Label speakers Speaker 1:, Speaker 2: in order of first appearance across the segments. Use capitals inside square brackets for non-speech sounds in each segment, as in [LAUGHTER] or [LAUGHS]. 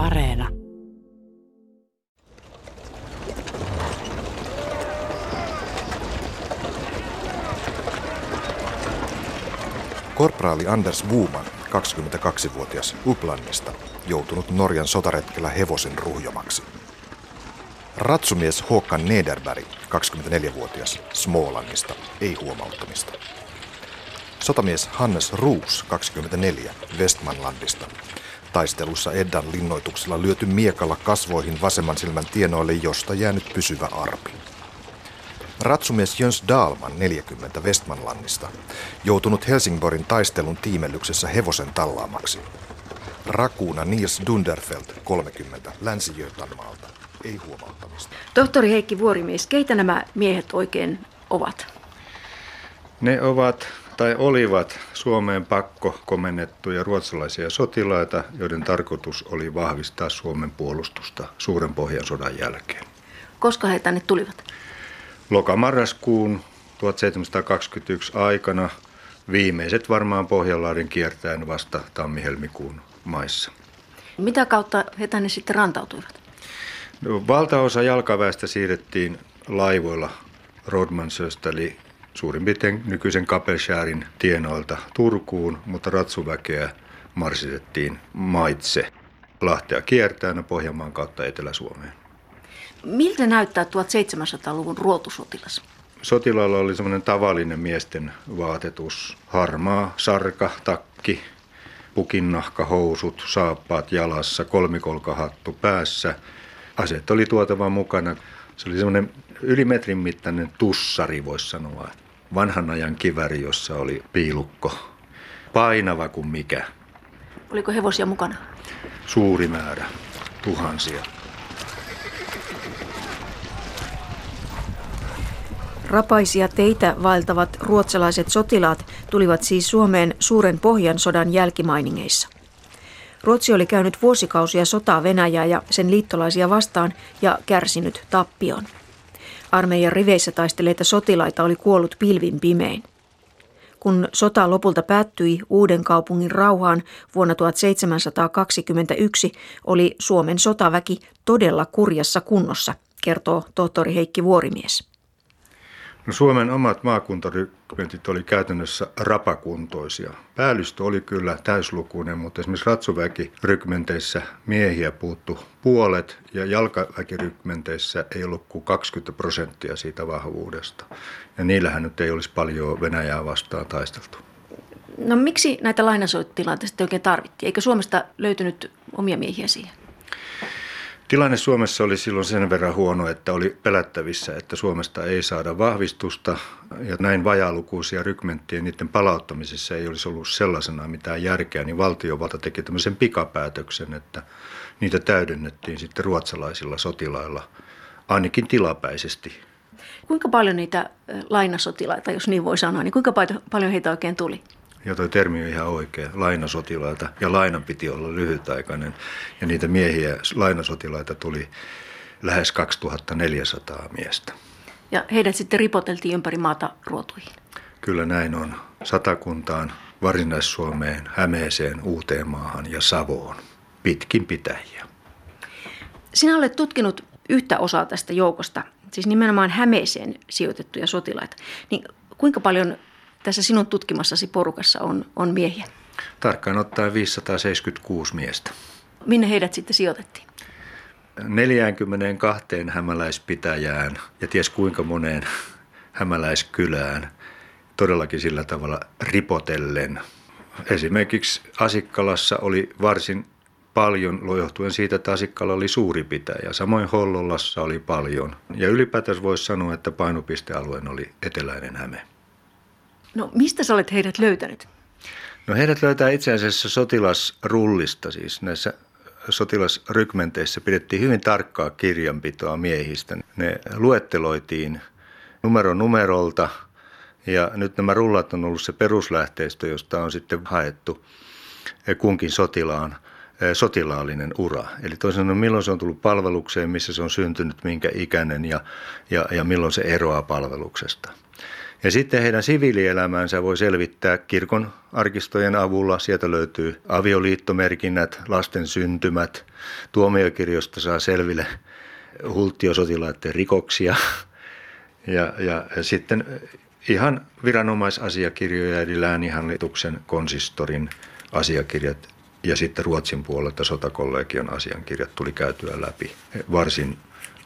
Speaker 1: Areena.
Speaker 2: Korporaali Anders Wuman, 22-vuotias Uplannista, joutunut Norjan sotaretkellä hevosen ruhjomaksi. Ratsumies Håkan Nederberg, 24-vuotias, Smolannista, ei huomauttamista. Sotamies Hannes Ruus, 24, Westmanlandista. Taistelussa Eddan linnoituksella lyöty miekalla kasvoihin vasemman silmän tienoille, josta jäänyt pysyvä arpi. Ratsumies Jöns Dalman, 40, Westmanlannista, joutunut Helsingborin taistelun tiimellyksessä hevosen tallaamaksi. Rakuuna Niels Dunderfeld, 30, länsi maalta. Ei huomauttamista.
Speaker 3: Tohtori Heikki Vuorimies, keitä nämä miehet oikein ovat?
Speaker 4: Ne ovat tai olivat Suomeen pakko komennettuja ruotsalaisia sotilaita, joiden tarkoitus oli vahvistaa Suomen puolustusta suuren pohjan sodan jälkeen.
Speaker 3: Koska he tänne tulivat?
Speaker 4: Lokamarraskuun 1721 aikana viimeiset varmaan Pohjanlahden kiertäen vasta tammi-helmikuun maissa.
Speaker 3: Mitä kautta he tänne sitten rantautuivat?
Speaker 4: No, valtaosa jalkaväestä siirrettiin laivoilla Rodmansöstä, eli suurin piirtein nykyisen Kapelshärin tienoilta Turkuun, mutta ratsuväkeä marsitettiin maitse Lahtea kiertäen Pohjanmaan kautta Etelä-Suomeen.
Speaker 3: Miltä näyttää 1700-luvun ruotusotilas?
Speaker 4: Sotilaalla oli semmoinen tavallinen miesten vaatetus. Harmaa, sarka, takki, pukinnahka, housut, saappaat jalassa, kolmikolkahattu päässä. Aseet oli tuotava mukana. Se oli semmoinen yli metrin mittainen tussari, voisi sanoa. Vanhan ajan kiväri, jossa oli piilukko. Painava kuin mikä.
Speaker 3: Oliko hevosia mukana?
Speaker 4: Suuri määrä, tuhansia.
Speaker 3: Rapaisia teitä vaeltavat ruotsalaiset sotilaat tulivat siis Suomeen suuren Pohjansodan jälkimainingeissa. Ruotsi oli käynyt vuosikausia sotaa Venäjää ja sen liittolaisia vastaan ja kärsinyt tappion. Armeijan riveissä taisteleita sotilaita oli kuollut pilvin pimein. Kun sota lopulta päättyi uuden kaupungin rauhaan vuonna 1721, oli Suomen sotaväki todella kurjassa kunnossa, kertoo tohtori Heikki Vuorimies.
Speaker 4: No Suomen omat maakuntarykmentit oli käytännössä rapakuntoisia. Päällystö oli kyllä täyslukuinen, mutta esimerkiksi ratsuväkirykmenteissä miehiä puuttu puolet ja jalkaväkirykmenteissä ei ollut kuin 20 prosenttia siitä vahvuudesta. Ja niillähän nyt ei olisi paljon Venäjää vastaan taisteltu.
Speaker 3: No miksi näitä lainasoittilaita sitten oikein tarvittiin? Eikö Suomesta löytynyt omia miehiä siihen?
Speaker 4: Tilanne Suomessa oli silloin sen verran huono, että oli pelättävissä, että Suomesta ei saada vahvistusta ja näin vajaalukuisia rykmenttiä niiden palauttamisessa ei olisi ollut sellaisena mitään järkeä, niin valtiovalta teki tämmöisen pikapäätöksen, että niitä täydennettiin sitten ruotsalaisilla sotilailla ainakin tilapäisesti.
Speaker 3: Kuinka paljon niitä lainasotilaita, jos niin voi sanoa, niin kuinka paljon heitä oikein tuli?
Speaker 4: Ja tuo termi on ihan oikea, lainasotilaita. Ja lainan piti olla lyhytaikainen. Ja niitä miehiä, lainasotilaita tuli lähes 2400 miestä.
Speaker 3: Ja heidät sitten ripoteltiin ympäri maata ruotuihin.
Speaker 4: Kyllä näin on. Satakuntaan, Varsinais-Suomeen, Hämeeseen, Uuteenmaahan ja Savoon. Pitkin pitäjiä.
Speaker 3: Sinä olet tutkinut yhtä osaa tästä joukosta, siis nimenomaan Hämeeseen sijoitettuja sotilaita. Niin kuinka paljon tässä sinun tutkimassasi porukassa on, on miehiä?
Speaker 4: Tarkkaan ottaen 576 miestä.
Speaker 3: Minne heidät sitten sijoitettiin?
Speaker 4: 42 hämäläispitäjään ja ties kuinka moneen hämäläiskylään todellakin sillä tavalla ripotellen. Esimerkiksi Asikkalassa oli varsin paljon johtuen siitä, että Asikkala oli suuri pitäjä. Samoin Hollolassa oli paljon. Ja ylipäätään voisi sanoa, että painopistealueen oli eteläinen Häme.
Speaker 3: No mistä sä olet heidät löytänyt?
Speaker 4: No heidät löytää itse asiassa sotilasrullista, siis näissä sotilasrykmenteissä pidettiin hyvin tarkkaa kirjanpitoa miehistä. Ne luetteloitiin numero numerolta ja nyt nämä rullat on ollut se peruslähteistö, josta on sitten haettu kunkin sotilaan sotilaallinen ura. Eli toisin sanoen, milloin se on tullut palvelukseen, missä se on syntynyt, minkä ikäinen ja, ja, ja milloin se eroaa palveluksesta. Ja sitten heidän siviilielämäänsä voi selvittää kirkon arkistojen avulla. Sieltä löytyy avioliittomerkinnät, lasten syntymät. Tuomiokirjosta saa selville hulttiosotilaiden rikoksia. Ja, ja, ja sitten ihan viranomaisasiakirjoja, eli lääninhallituksen konsistorin asiakirjat ja sitten Ruotsin puolelta sotakollegion asiankirjat tuli käytyä läpi varsin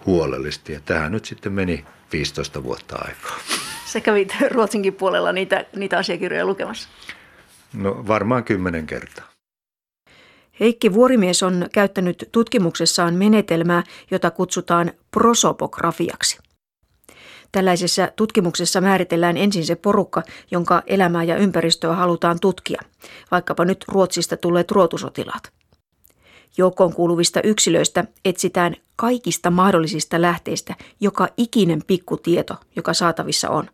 Speaker 4: huolellisesti. Ja tähän nyt sitten meni 15 vuotta aikaa.
Speaker 3: Sä kävit [LAUGHS] Ruotsinkin puolella niitä, niitä asiakirjoja lukemassa?
Speaker 4: No varmaan kymmenen kertaa.
Speaker 3: Heikki Vuorimies on käyttänyt tutkimuksessaan menetelmää, jota kutsutaan prosopografiaksi. Tällaisessa tutkimuksessa määritellään ensin se porukka, jonka elämää ja ympäristöä halutaan tutkia, vaikkapa nyt Ruotsista tulleet ruotusotilaat. Joukkoon kuuluvista yksilöistä etsitään kaikista mahdollisista lähteistä joka ikinen pikkutieto, joka saatavissa on.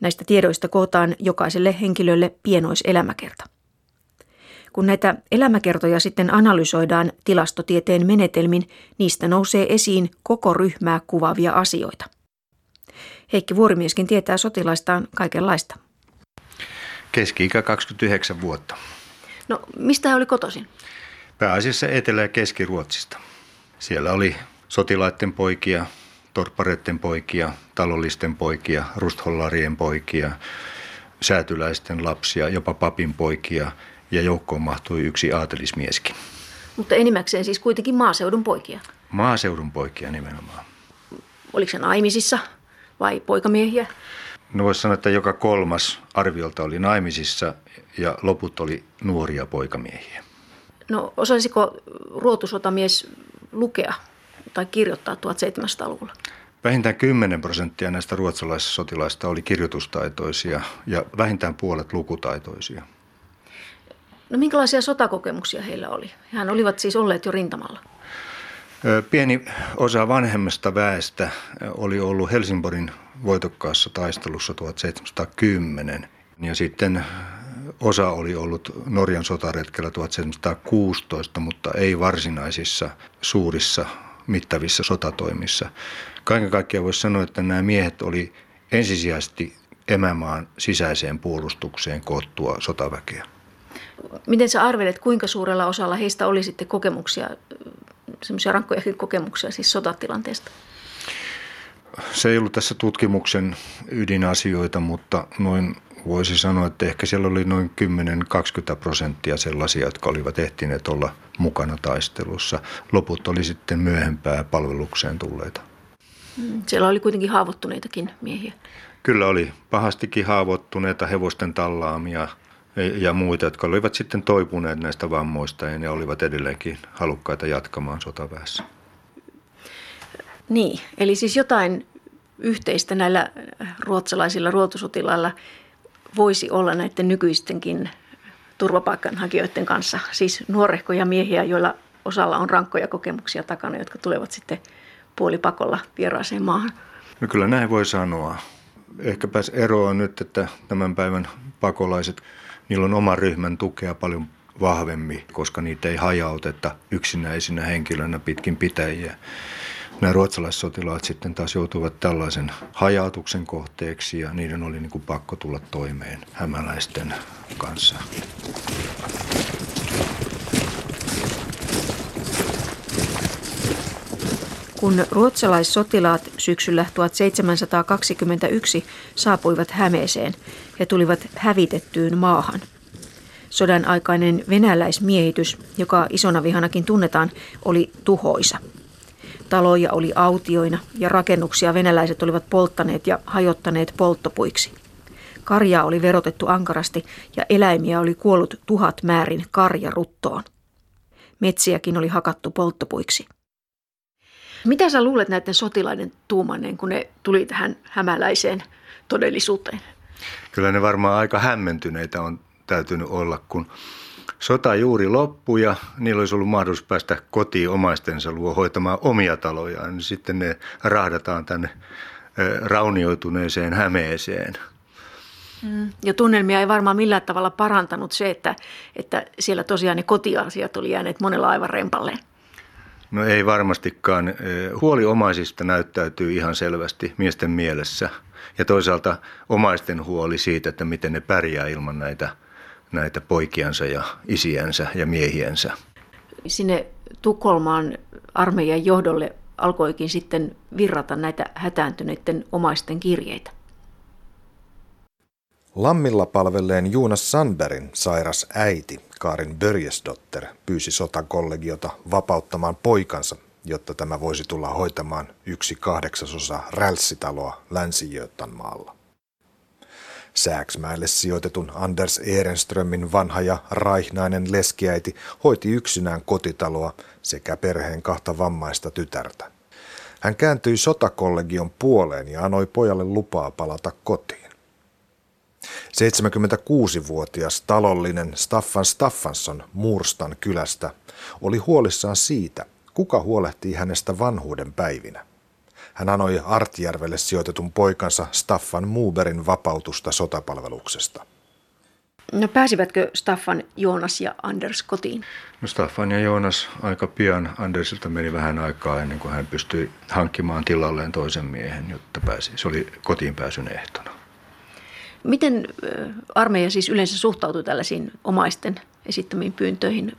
Speaker 3: Näistä tiedoista kootaan jokaiselle henkilölle pienoiselämäkerta. Kun näitä elämäkertoja sitten analysoidaan tilastotieteen menetelmin, niistä nousee esiin koko ryhmää kuvaavia asioita. Heikki Vuorimieskin tietää sotilaistaan kaikenlaista.
Speaker 4: Keski-ikä 29 vuotta.
Speaker 3: No, mistä hän oli kotoisin?
Speaker 4: Pääasiassa Etelä- ja Keski-Ruotsista. Siellä oli sotilaiden poikia, torppareiden poikia, talollisten poikia, rusthollarien poikia, säätyläisten lapsia, jopa papin poikia ja joukkoon mahtui yksi aatelismieskin.
Speaker 3: Mutta enimmäkseen siis kuitenkin maaseudun poikia.
Speaker 4: Maaseudun poikia nimenomaan.
Speaker 3: Oliko se naimisissa vai poikamiehiä?
Speaker 4: No voisi sanoa, että joka kolmas arviolta oli naimisissa ja loput oli nuoria poikamiehiä.
Speaker 3: No osaisiko ruotusotamies lukea tai kirjoittaa 1700-luvulla?
Speaker 4: Vähintään 10 prosenttia näistä ruotsalaisista sotilaista oli kirjoitustaitoisia ja vähintään puolet lukutaitoisia.
Speaker 3: No minkälaisia sotakokemuksia heillä oli? Hän olivat siis olleet jo rintamalla.
Speaker 4: Pieni osa vanhemmasta väestä oli ollut Helsingborin voitokkaassa taistelussa 1710 ja sitten osa oli ollut Norjan sotaretkellä 1716, mutta ei varsinaisissa suurissa mittavissa sotatoimissa. Kaiken kaikkiaan voisi sanoa, että nämä miehet oli ensisijaisesti emämaan sisäiseen puolustukseen koottua sotaväkeä.
Speaker 3: Miten sä arvelet, kuinka suurella osalla heistä oli sitten kokemuksia, semmoisia rankkojakin kokemuksia siis sotatilanteesta?
Speaker 4: Se ei ollut tässä tutkimuksen ydinasioita, mutta noin voisi sanoa, että ehkä siellä oli noin 10-20 prosenttia sellaisia, jotka olivat ehtineet olla mukana taistelussa. Loput oli sitten myöhempää palvelukseen tulleita.
Speaker 3: Mm, siellä oli kuitenkin haavoittuneitakin miehiä.
Speaker 4: Kyllä oli pahastikin haavoittuneita hevosten tallaamia ja muita, jotka olivat sitten toipuneet näistä vammoista ja ne olivat edelleenkin halukkaita jatkamaan sotaväessä.
Speaker 3: Niin, eli siis jotain yhteistä näillä ruotsalaisilla ruotusotilailla voisi olla näiden nykyistenkin turvapaikanhakijoiden kanssa. Siis nuorehkoja miehiä, joilla osalla on rankkoja kokemuksia takana, jotka tulevat sitten puolipakolla vieraaseen maahan.
Speaker 4: No kyllä näin voi sanoa. Ehkäpä ero on nyt, että tämän päivän pakolaiset, niillä on oma ryhmän tukea paljon vahvemmin, koska niitä ei hajauteta yksinäisinä henkilönä pitkin pitäjiä nämä ruotsalaissotilaat sitten taas joutuivat tällaisen hajautuksen kohteeksi ja niiden oli niin kuin pakko tulla toimeen hämäläisten kanssa.
Speaker 3: Kun ruotsalaissotilaat syksyllä 1721 saapuivat Hämeeseen, he tulivat hävitettyyn maahan. Sodan aikainen venäläismiehitys, joka isona vihanakin tunnetaan, oli tuhoisa – Taloja oli autioina ja rakennuksia venäläiset olivat polttaneet ja hajottaneet polttopuiksi. Karjaa oli verotettu ankarasti ja eläimiä oli kuollut tuhat määrin karjaruttoon. Metsiäkin oli hakattu polttopuiksi. Mitä sä luulet näiden sotilaiden tuumanneen, kun ne tuli tähän hämäläiseen todellisuuteen?
Speaker 4: Kyllä ne varmaan aika hämmentyneitä on täytynyt olla, kun Sota juuri loppui ja niillä olisi ollut mahdollisuus päästä kotiin omaistensa luo hoitamaan omia talojaan. Niin sitten ne rahdataan tänne raunioituneeseen Hämeeseen.
Speaker 3: Mm. Ja tunnelmia ei varmaan millään tavalla parantanut se, että, että siellä tosiaan ne kotiasiat oli jääneet monella aivan rempalleen.
Speaker 4: No ei varmastikaan. Huoli omaisista näyttäytyy ihan selvästi miesten mielessä – Ja toisaalta omaisten huoli siitä, että miten ne pärjää ilman näitä, näitä poikiansa ja isiänsä ja miehiensä.
Speaker 3: Sinne Tukholmaan armeijan johdolle alkoikin sitten virrata näitä hätääntyneiden omaisten kirjeitä.
Speaker 2: Lammilla palvelleen Juunas Sandbergin sairas äiti Kaarin Börjesdotter pyysi sotakollegiota vapauttamaan poikansa, jotta tämä voisi tulla hoitamaan yksi kahdeksasosa rälssitaloa länsi maalla. Sääksmäelle sijoitetun Anders Ehrenströmin vanha ja raihnainen leskiäiti hoiti yksinään kotitaloa sekä perheen kahta vammaista tytärtä. Hän kääntyi sotakollegion puoleen ja anoi pojalle lupaa palata kotiin. 76-vuotias talollinen Staffan Staffansson Muurstan kylästä oli huolissaan siitä, kuka huolehtii hänestä vanhuuden päivinä. Hän anoi Artjärvelle sijoitetun poikansa Staffan Muuberin vapautusta sotapalveluksesta.
Speaker 3: No pääsivätkö Staffan, Joonas ja Anders kotiin?
Speaker 4: No Staffan ja Joonas aika pian. Andersilta meni vähän aikaa ennen kuin hän pystyi hankkimaan tilalleen toisen miehen, jotta pääsi. Se oli kotiin pääsyn ehtona.
Speaker 3: Miten armeija siis yleensä suhtautui tällaisiin omaisten esittämiin pyyntöihin?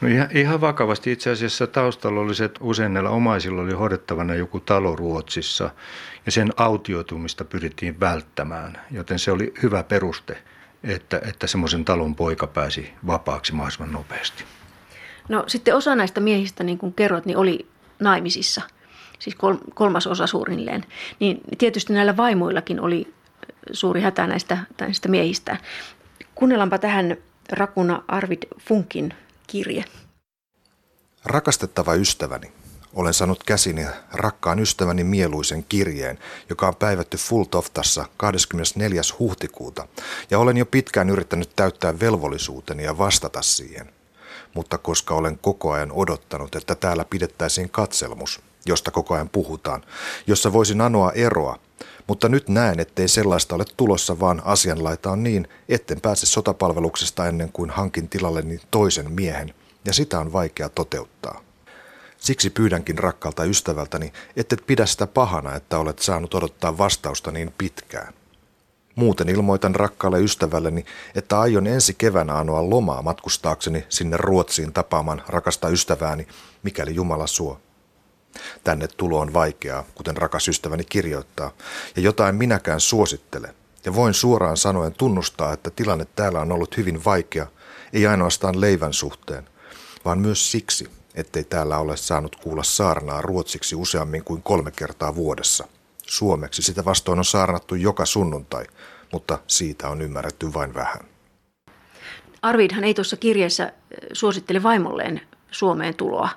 Speaker 4: No ihan, ihan vakavasti itse asiassa taustalla oli se, että usein näillä omaisilla oli hoidettavana joku talo Ruotsissa ja sen autioitumista pyrittiin välttämään, joten se oli hyvä peruste, että, että semmoisen talon poika pääsi vapaaksi mahdollisimman nopeasti.
Speaker 3: No sitten osa näistä miehistä, niin kuin kerroit, niin oli naimisissa, siis kolmas osa suunnilleen. Niin tietysti näillä vaimoillakin oli suuri hätä näistä, näistä miehistä. Kuunnellaanpa tähän Rakuna Arvid Funkin kirje.
Speaker 2: Rakastettava ystäväni, olen saanut käsini rakkaan ystäväni mieluisen kirjeen, joka on päivätty Fultoftassa 24. huhtikuuta, ja olen jo pitkään yrittänyt täyttää velvollisuuteni ja vastata siihen. Mutta koska olen koko ajan odottanut, että täällä pidettäisiin katselmus, josta koko ajan puhutaan, jossa voisin anoa eroa, mutta nyt näen, ettei sellaista ole tulossa, vaan asianlaita on niin, etten pääse sotapalveluksesta ennen kuin hankin tilalleni toisen miehen, ja sitä on vaikea toteuttaa. Siksi pyydänkin rakkalta ystävältäni, ettet pidä sitä pahana, että olet saanut odottaa vastausta niin pitkään. Muuten ilmoitan rakkaalle ystävälleni, että aion ensi keväänä anoa lomaa matkustaakseni sinne Ruotsiin tapaamaan rakasta ystävääni, mikäli Jumala suo. Tänne tulo on vaikeaa, kuten rakas ystäväni kirjoittaa, ja jotain minäkään suosittele. Ja voin suoraan sanoen tunnustaa, että tilanne täällä on ollut hyvin vaikea, ei ainoastaan leivän suhteen, vaan myös siksi, ettei täällä ole saanut kuulla saarnaa ruotsiksi useammin kuin kolme kertaa vuodessa. Suomeksi sitä vastoin on saarnattu joka sunnuntai, mutta siitä on ymmärretty vain vähän.
Speaker 3: Arvidhan ei tuossa kirjeessä suosittele vaimolleen Suomeen tuloa.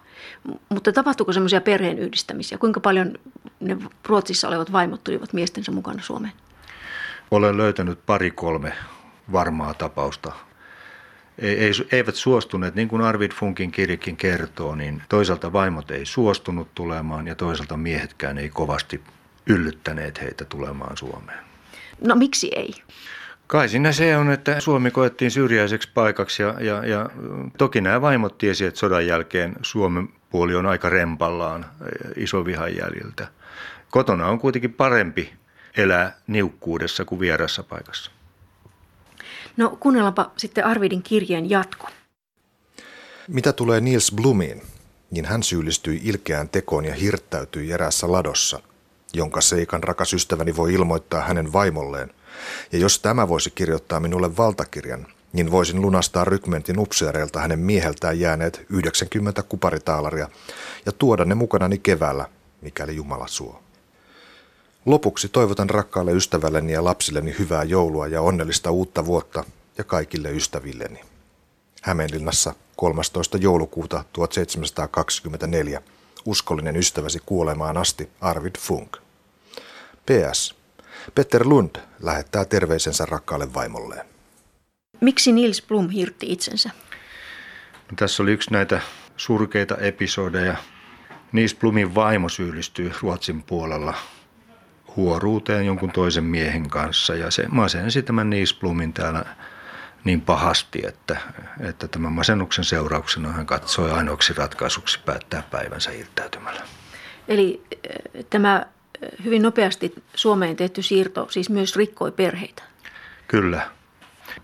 Speaker 3: Mutta tapahtuuko semmoisia perheen yhdistämisiä? Kuinka paljon ne Ruotsissa olevat vaimot tulivat miestensä mukana Suomeen?
Speaker 4: Olen löytänyt pari-kolme varmaa tapausta. Ei, eivät suostuneet, niin kuin Arvid Funkin kirjakin kertoo, niin toisaalta vaimot ei suostunut tulemaan ja toisaalta miehetkään ei kovasti yllyttäneet heitä tulemaan Suomeen.
Speaker 3: No miksi ei?
Speaker 4: Kai siinä se on, että Suomi koettiin syrjäiseksi paikaksi ja, ja, ja toki nämä vaimot tiesi, että sodan jälkeen Suomen puoli on aika rempallaan iso vihan jäljiltä. Kotona on kuitenkin parempi elää niukkuudessa kuin vierassa paikassa.
Speaker 3: No kuunnellaanpa sitten Arvidin kirjeen jatko.
Speaker 2: Mitä tulee Niels Blumiin, niin hän syyllistyi ilkeään tekoon ja hirttäytyi eräässä ladossa, jonka seikan rakas ystäväni voi ilmoittaa hänen vaimolleen – ja jos tämä voisi kirjoittaa minulle valtakirjan, niin voisin lunastaa rykmentin upseereilta hänen mieheltään jääneet 90 kuparitaalaria ja tuoda ne mukanani keväällä, mikäli Jumala suo. Lopuksi toivotan rakkaalle ystävälleni ja lapsilleni hyvää joulua ja onnellista uutta vuotta ja kaikille ystävilleni. Hämeenlinnassa 13. joulukuuta 1724 uskollinen ystäväsi kuolemaan asti Arvid Funk. PS. Peter Lund lähettää terveisensä rakkaalle vaimolleen.
Speaker 3: Miksi Nils Blum hirtti itsensä?
Speaker 4: No, tässä oli yksi näitä surkeita episodeja. Nils Blumin vaimo syyllistyy Ruotsin puolella huoruuteen jonkun toisen miehen kanssa ja se masensi tämän Nils Blumin täällä niin pahasti, että, että tämän masennuksen seurauksena hän katsoi ainoaksi ratkaisuksi päättää päivänsä hirttäytymällä.
Speaker 3: Eli äh, tämä hyvin nopeasti Suomeen tehty siirto siis myös rikkoi perheitä.
Speaker 4: Kyllä.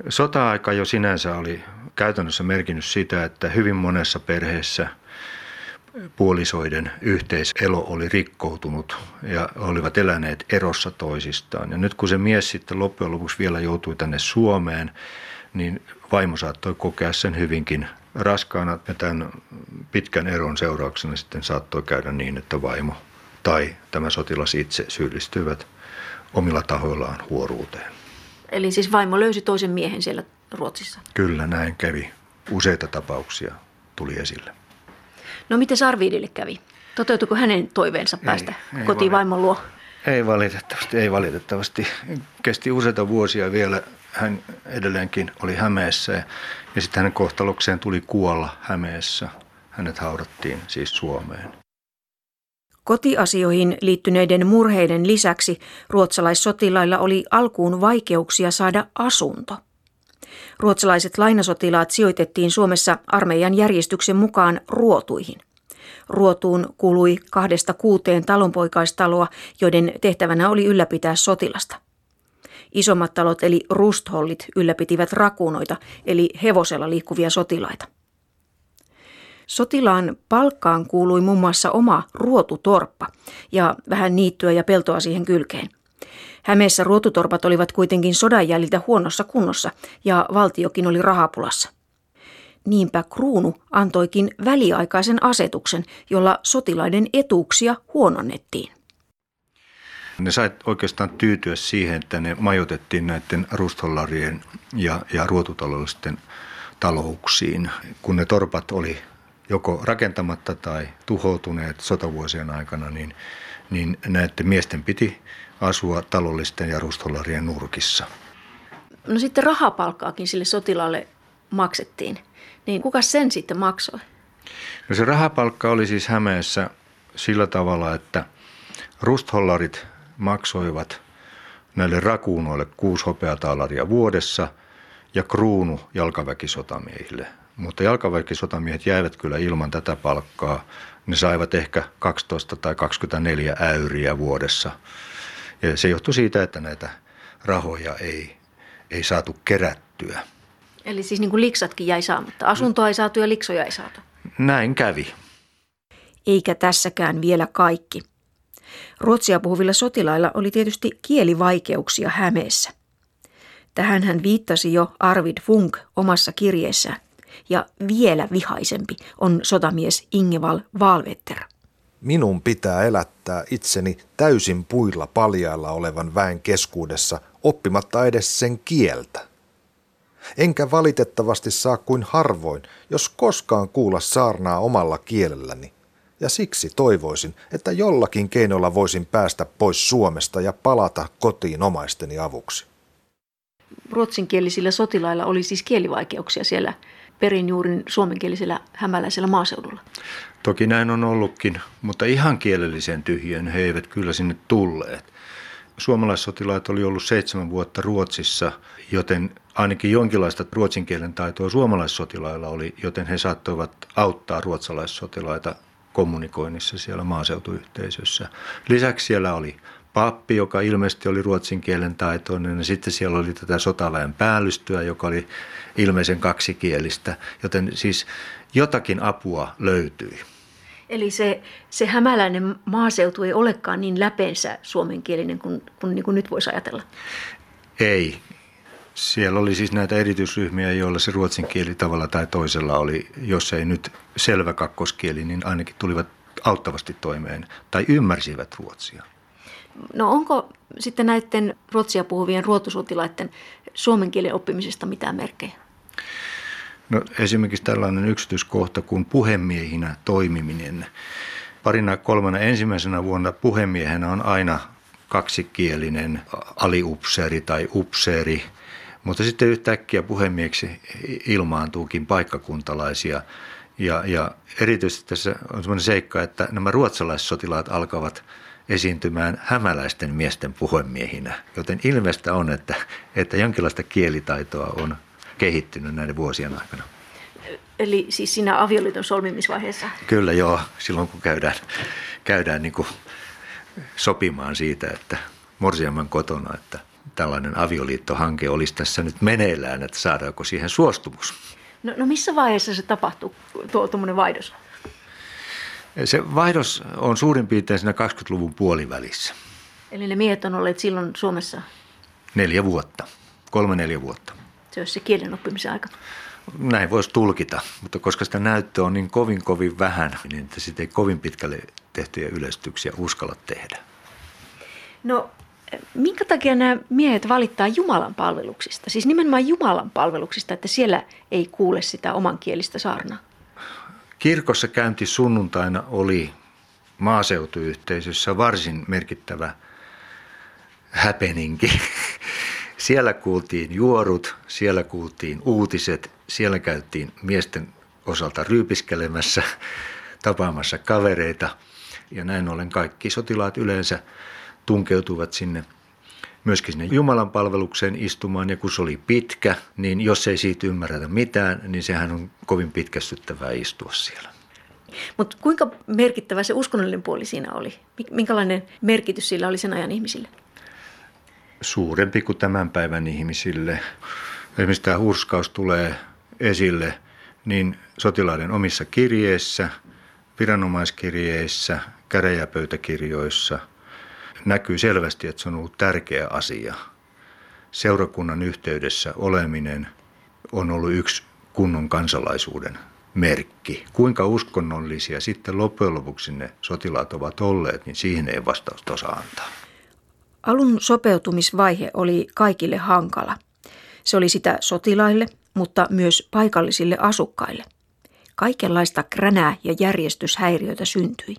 Speaker 4: Sota-aika jo sinänsä oli käytännössä merkinnyt sitä, että hyvin monessa perheessä puolisoiden yhteiselo oli rikkoutunut ja olivat eläneet erossa toisistaan. Ja nyt kun se mies sitten loppujen lopuksi vielä joutui tänne Suomeen, niin vaimo saattoi kokea sen hyvinkin raskaana ja tämän pitkän eron seurauksena sitten saattoi käydä niin, että vaimo tai tämä sotilas itse syyllistyivät omilla tahoillaan huoruuteen.
Speaker 3: Eli siis vaimo löysi toisen miehen siellä Ruotsissa?
Speaker 4: Kyllä, näin kävi. Useita tapauksia tuli esille.
Speaker 3: No miten Arvidille kävi? Toteutuiko hänen toiveensa päästä ei, ei kotiin vaimon luo?
Speaker 4: Ei valitettavasti, ei valitettavasti. Kesti useita vuosia vielä. Hän edelleenkin oli Hämeessä ja, ja sitten hänen kohtalokseen tuli kuolla Hämeessä. Hänet haudattiin siis Suomeen.
Speaker 3: Kotiasioihin liittyneiden murheiden lisäksi ruotsalaissotilailla oli alkuun vaikeuksia saada asunto. Ruotsalaiset lainasotilaat sijoitettiin Suomessa armeijan järjestyksen mukaan ruotuihin. Ruotuun kului kahdesta kuuteen talonpoikaistaloa, joiden tehtävänä oli ylläpitää sotilasta. Isommat talot eli rusthollit ylläpitivät rakunoita eli hevosella liikkuvia sotilaita. Sotilaan palkkaan kuului muun muassa oma ruotutorppa ja vähän niittyä ja peltoa siihen kylkeen. Hämeessä ruotutorpat olivat kuitenkin sodan jäljiltä huonossa kunnossa ja valtiokin oli rahapulassa. Niinpä kruunu antoikin väliaikaisen asetuksen, jolla sotilaiden etuuksia huononnettiin.
Speaker 4: Ne sai oikeastaan tyytyä siihen, että ne majoitettiin näiden rusthollarien ja, ja ruotutaloudellisten talouksiin. Kun ne torpat oli joko rakentamatta tai tuhoutuneet sotavuosien aikana, niin, niin näiden miesten piti asua talollisten ja rustollarien nurkissa.
Speaker 3: No sitten rahapalkkaakin sille sotilaalle maksettiin. Niin kuka sen sitten maksoi?
Speaker 4: No se rahapalkka oli siis Hämeessä sillä tavalla, että rusthollarit maksoivat näille rakuunoille kuusi hopeataalaria vuodessa ja kruunu jalkaväkisotamiehille – mutta jalkaväkisotamiehet jäivät kyllä ilman tätä palkkaa. Ne saivat ehkä 12 tai 24 äyriä vuodessa. Ja se johtui siitä, että näitä rahoja ei, ei saatu kerättyä.
Speaker 3: Eli siis niin kuin liksatkin jäi saamatta. Asuntoa ei saatu ja liksoja ei saatu.
Speaker 4: Näin kävi.
Speaker 3: Eikä tässäkään vielä kaikki. Ruotsia puhuvilla sotilailla oli tietysti kielivaikeuksia Hämeessä. Tähän hän viittasi jo Arvid Funk omassa kirjeessään ja vielä vihaisempi on sotamies Ingeval Valvetter.
Speaker 2: Minun pitää elättää itseni täysin puilla paljailla olevan väen keskuudessa oppimatta edes sen kieltä. Enkä valitettavasti saa kuin harvoin, jos koskaan kuulla saarnaa omalla kielelläni. Ja siksi toivoisin, että jollakin keinolla voisin päästä pois Suomesta ja palata kotiin omaisteni avuksi.
Speaker 3: Ruotsinkielisillä sotilailla oli siis kielivaikeuksia siellä perinjuurin suomenkielisellä hämäläisellä maaseudulla.
Speaker 4: Toki näin on ollutkin, mutta ihan kielellisen tyhjön he eivät kyllä sinne tulleet. Suomalaissotilaat oli ollut seitsemän vuotta Ruotsissa, joten ainakin jonkinlaista ruotsin kielen taitoa suomalaissotilailla oli, joten he saattoivat auttaa ruotsalaissotilaita kommunikoinnissa siellä maaseutuyhteisössä. Lisäksi siellä oli pappi, joka ilmeisesti oli ruotsin kielen taitoinen, ja sitten siellä oli tätä sotaväen päällystyä, joka oli ilmeisen kaksikielistä, joten siis jotakin apua löytyi.
Speaker 3: Eli se, se hämäläinen maaseutu ei olekaan niin läpeensä suomenkielinen kuin, kuin, niin kuin nyt voisi ajatella?
Speaker 4: Ei. Siellä oli siis näitä erityisryhmiä, joilla se ruotsin kieli tavalla tai toisella oli, jos ei nyt selvä kakkoskieli, niin ainakin tulivat auttavasti toimeen tai ymmärsivät ruotsia.
Speaker 3: No onko sitten näiden ruotsia puhuvien ruotusotilaiden suomen kielen oppimisesta mitään merkkejä?
Speaker 4: No esimerkiksi tällainen yksityiskohta kuin puhemiehinä toimiminen. Parina kolmena ensimmäisenä vuonna puhemiehenä on aina kaksikielinen aliupseeri tai upseeri, mutta sitten yhtäkkiä puhemieksi ilmaantuukin paikkakuntalaisia. Ja, ja erityisesti tässä on sellainen seikka, että nämä ruotsalaissotilaat alkavat esiintymään hämäläisten miesten puhemiehinä. Joten ilmeistä on, että, että jonkinlaista kielitaitoa on kehittynyt näiden vuosien aikana.
Speaker 3: Eli siis siinä avioliiton solmimisvaiheessa?
Speaker 4: Kyllä joo, silloin kun käydään, käydään niin kuin sopimaan siitä, että Morsiamman kotona, että tällainen avioliittohanke olisi tässä nyt meneillään, että saadaanko siihen suostumus.
Speaker 3: No, no missä vaiheessa se tapahtuu, tuo tuommoinen vaihdos?
Speaker 4: Se vaihdos on suurin piirtein siinä 20-luvun puolivälissä.
Speaker 3: Eli ne miehet on olleet silloin Suomessa?
Speaker 4: Neljä vuotta, kolme neljä vuotta.
Speaker 3: Se olisi se kielen oppimisen aika.
Speaker 4: Näin voisi tulkita, mutta koska sitä näyttöä on niin kovin kovin vähän, niin että sitä ei kovin pitkälle tehtyjä yleistyksiä uskalla tehdä.
Speaker 3: No minkä takia nämä miehet valittaa Jumalan palveluksista? Siis nimenomaan Jumalan palveluksista, että siellä ei kuule sitä omankielistä saarnaa.
Speaker 4: Kirkossa käynti sunnuntaina oli maaseutuyhteisössä varsin merkittävä häpeninki. Siellä kuultiin juorut, siellä kuultiin uutiset, siellä käytiin miesten osalta ryypiskelemässä, [LAUGHS] tapaamassa kavereita. Ja näin ollen kaikki sotilaat yleensä tunkeutuvat sinne myöskin sinne Jumalan palvelukseen istumaan. Ja kun se oli pitkä, niin jos ei siitä ymmärretä mitään, niin sehän on kovin pitkästyttävää istua siellä.
Speaker 3: Mutta kuinka merkittävä se uskonnollinen puoli siinä oli? Minkälainen merkitys sillä oli sen ajan ihmisille?
Speaker 4: Suurempi kuin tämän päivän ihmisille. Esimerkiksi tämä hurskaus tulee esille niin sotilaiden omissa kirjeissä, viranomaiskirjeissä, käräjäpöytäkirjoissa. Näkyy selvästi, että se on ollut tärkeä asia. Seurakunnan yhteydessä oleminen on ollut yksi kunnon kansalaisuuden merkki. Kuinka uskonnollisia sitten loppujen lopuksi ne sotilaat ovat olleet, niin siihen ei vastausta osaa antaa.
Speaker 3: Alun sopeutumisvaihe oli kaikille hankala. Se oli sitä sotilaille, mutta myös paikallisille asukkaille. Kaikenlaista kränää ja järjestyshäiriöitä syntyi.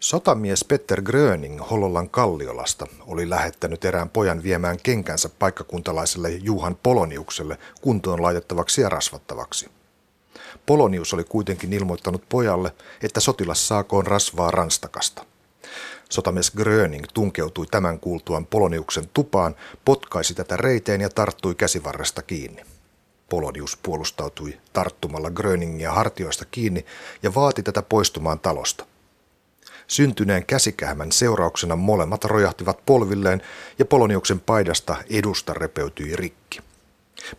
Speaker 2: Sotamies Petter Gröning Hollolan Kalliolasta oli lähettänyt erään pojan viemään kenkänsä paikkakuntalaiselle Juhan Poloniukselle kuntoon laitettavaksi ja rasvattavaksi. Polonius oli kuitenkin ilmoittanut pojalle, että sotilas saakoon rasvaa Ranstakasta. Sotamies Gröning tunkeutui tämän kuultuaan Poloniuksen tupaan, potkaisi tätä reiteen ja tarttui käsivarresta kiinni. Polonius puolustautui tarttumalla Gröningia hartioista kiinni ja vaati tätä poistumaan talosta. Syntyneen käsikähmän seurauksena molemmat rojahtivat polvilleen ja Poloniuksen paidasta edusta repeytyi rikki.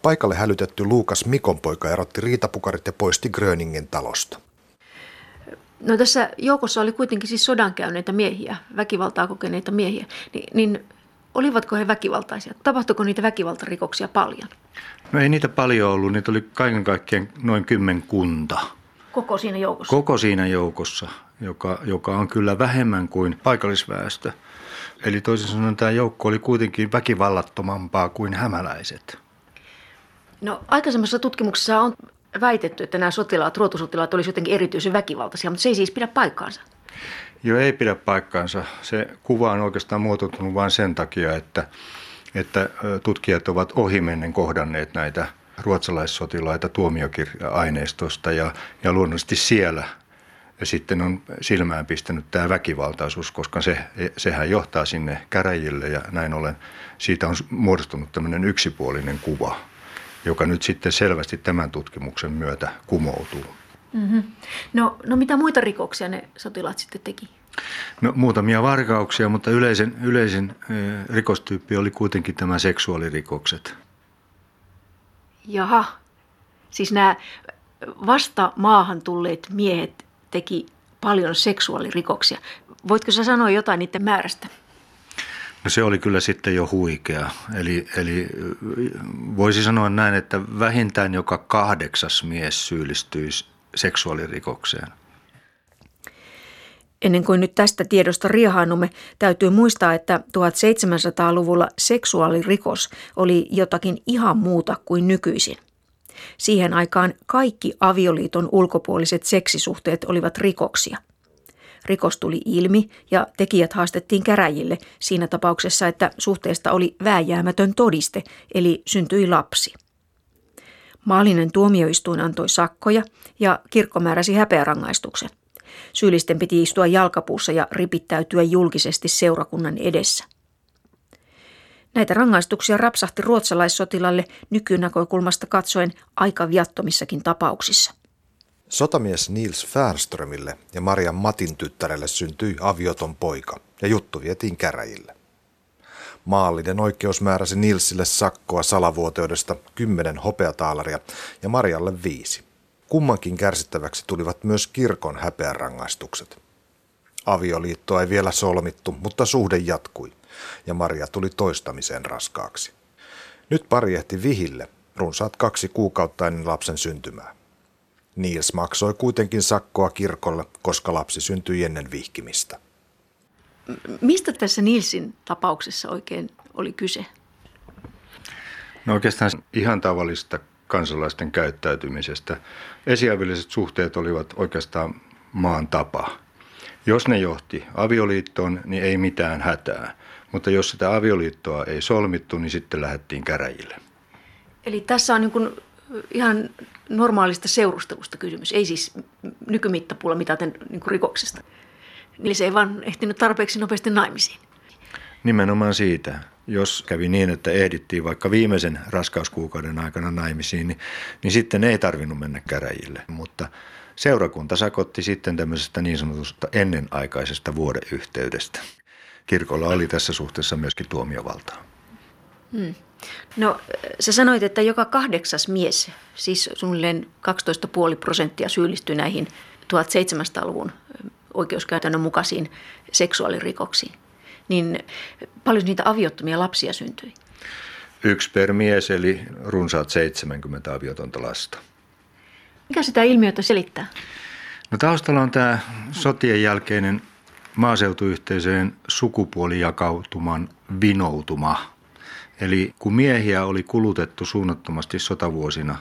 Speaker 2: Paikalle hälytetty Luukas Mikonpoika erotti riitapukarit ja poisti Gröningen talosta.
Speaker 3: No tässä joukossa oli kuitenkin siis sodan käyneitä miehiä, väkivaltaa kokeneita miehiä. Ni, niin olivatko he väkivaltaisia? Tapahtuiko niitä väkivaltarikoksia paljon?
Speaker 4: No ei niitä paljon ollut, niitä oli kaiken kaikkiaan noin kymmenkunta.
Speaker 3: Koko siinä joukossa?
Speaker 4: Koko siinä joukossa, joka, joka on kyllä vähemmän kuin paikallisväestö. Eli toisin sanoen tämä joukko oli kuitenkin väkivallattomampaa kuin hämäläiset.
Speaker 3: No aikaisemmassa tutkimuksessa on väitetty, että nämä sotilaat, ruotusotilaat olisivat jotenkin erityisen väkivaltaisia, mutta se ei siis pidä paikkaansa.
Speaker 4: Joo, ei pidä paikkaansa. Se kuva on oikeastaan muotoutunut vain sen takia, että, että tutkijat ovat ohimennen kohdanneet näitä ruotsalaissotilaita tuomiokirja-aineistosta ja, ja luonnollisesti siellä ja sitten on silmään pistänyt tämä väkivaltaisuus, koska se, sehän johtaa sinne käräjille ja näin ollen siitä on muodostunut tämmöinen yksipuolinen kuva joka nyt sitten selvästi tämän tutkimuksen myötä kumoutuu.
Speaker 3: Mm-hmm. No, no mitä muita rikoksia ne sotilaat sitten teki?
Speaker 4: No muutamia varkauksia, mutta yleisen, yleisin rikostyyppi oli kuitenkin tämä seksuaalirikokset.
Speaker 3: Jaha, siis nämä vasta maahan tulleet miehet teki paljon seksuaalirikoksia. Voitko sä sanoa jotain niiden määrästä?
Speaker 4: No se oli kyllä sitten jo huikea. Eli, eli voisi sanoa näin, että vähintään joka kahdeksas mies syyllistyisi seksuaalirikokseen.
Speaker 3: Ennen kuin nyt tästä tiedosta riehaannumme, täytyy muistaa, että 1700-luvulla seksuaalirikos oli jotakin ihan muuta kuin nykyisin. Siihen aikaan kaikki avioliiton ulkopuoliset seksisuhteet olivat rikoksia – rikos tuli ilmi ja tekijät haastettiin käräjille siinä tapauksessa, että suhteesta oli vääjäämätön todiste, eli syntyi lapsi. Maallinen tuomioistuin antoi sakkoja ja kirkko määräsi häpeärangaistuksen. Syyllisten piti istua jalkapuussa ja ripittäytyä julkisesti seurakunnan edessä. Näitä rangaistuksia rapsahti ruotsalaissotilalle nykynäkökulmasta katsoen aika viattomissakin tapauksissa –
Speaker 2: Sotamies Niels Färströmille ja Marian Matin tyttärelle syntyi avioton poika ja juttu vietiin käräjille. Maallinen oikeus määräsi Nilsille sakkoa salavuoteudesta kymmenen hopeataalaria ja Marialle viisi. Kummankin kärsittäväksi tulivat myös kirkon häpeärangaistukset. Avioliittoa ei vielä solmittu, mutta suhde jatkui ja Maria tuli toistamiseen raskaaksi. Nyt pari ehti vihille, runsaat kaksi kuukautta ennen lapsen syntymää. Niels maksoi kuitenkin sakkoa kirkolle, koska lapsi syntyi ennen vihkimistä.
Speaker 3: Mistä tässä Nilsin tapauksessa oikein oli kyse?
Speaker 4: No oikeastaan ihan tavallista kansalaisten käyttäytymisestä. Esiavilliset suhteet olivat oikeastaan maan tapa. Jos ne johti avioliittoon, niin ei mitään hätää. Mutta jos sitä avioliittoa ei solmittu, niin sitten lähdettiin käräjille.
Speaker 3: Eli tässä on niin kuin ihan normaalista seurustelusta kysymys, ei siis nykymittapuulla mitaten niin kuin rikoksesta. Niin se ei vaan ehtinyt tarpeeksi nopeasti naimisiin.
Speaker 4: Nimenomaan siitä. Jos kävi niin, että ehdittiin vaikka viimeisen raskauskuukauden aikana naimisiin, niin, niin sitten ei tarvinnut mennä käräjille. Mutta seurakunta sakotti sitten tämmöisestä niin sanotusta ennenaikaisesta vuodeyhteydestä. Kirkolla oli tässä suhteessa myöskin tuomiovaltaa.
Speaker 3: Hmm. No sä sanoit, että joka kahdeksas mies, siis suunnilleen 12,5 prosenttia syyllistyi näihin 1700-luvun oikeuskäytännön mukaisiin seksuaalirikoksiin. Niin paljon niitä aviottomia lapsia syntyi?
Speaker 4: Yksi per mies, eli runsaat 70 aviotonta lasta.
Speaker 3: Mikä sitä ilmiötä selittää?
Speaker 4: No taustalla on tämä sotien jälkeinen maaseutuyhteisöjen sukupuolijakautuman vinoutuma. Eli kun miehiä oli kulutettu suunnattomasti sotavuosina,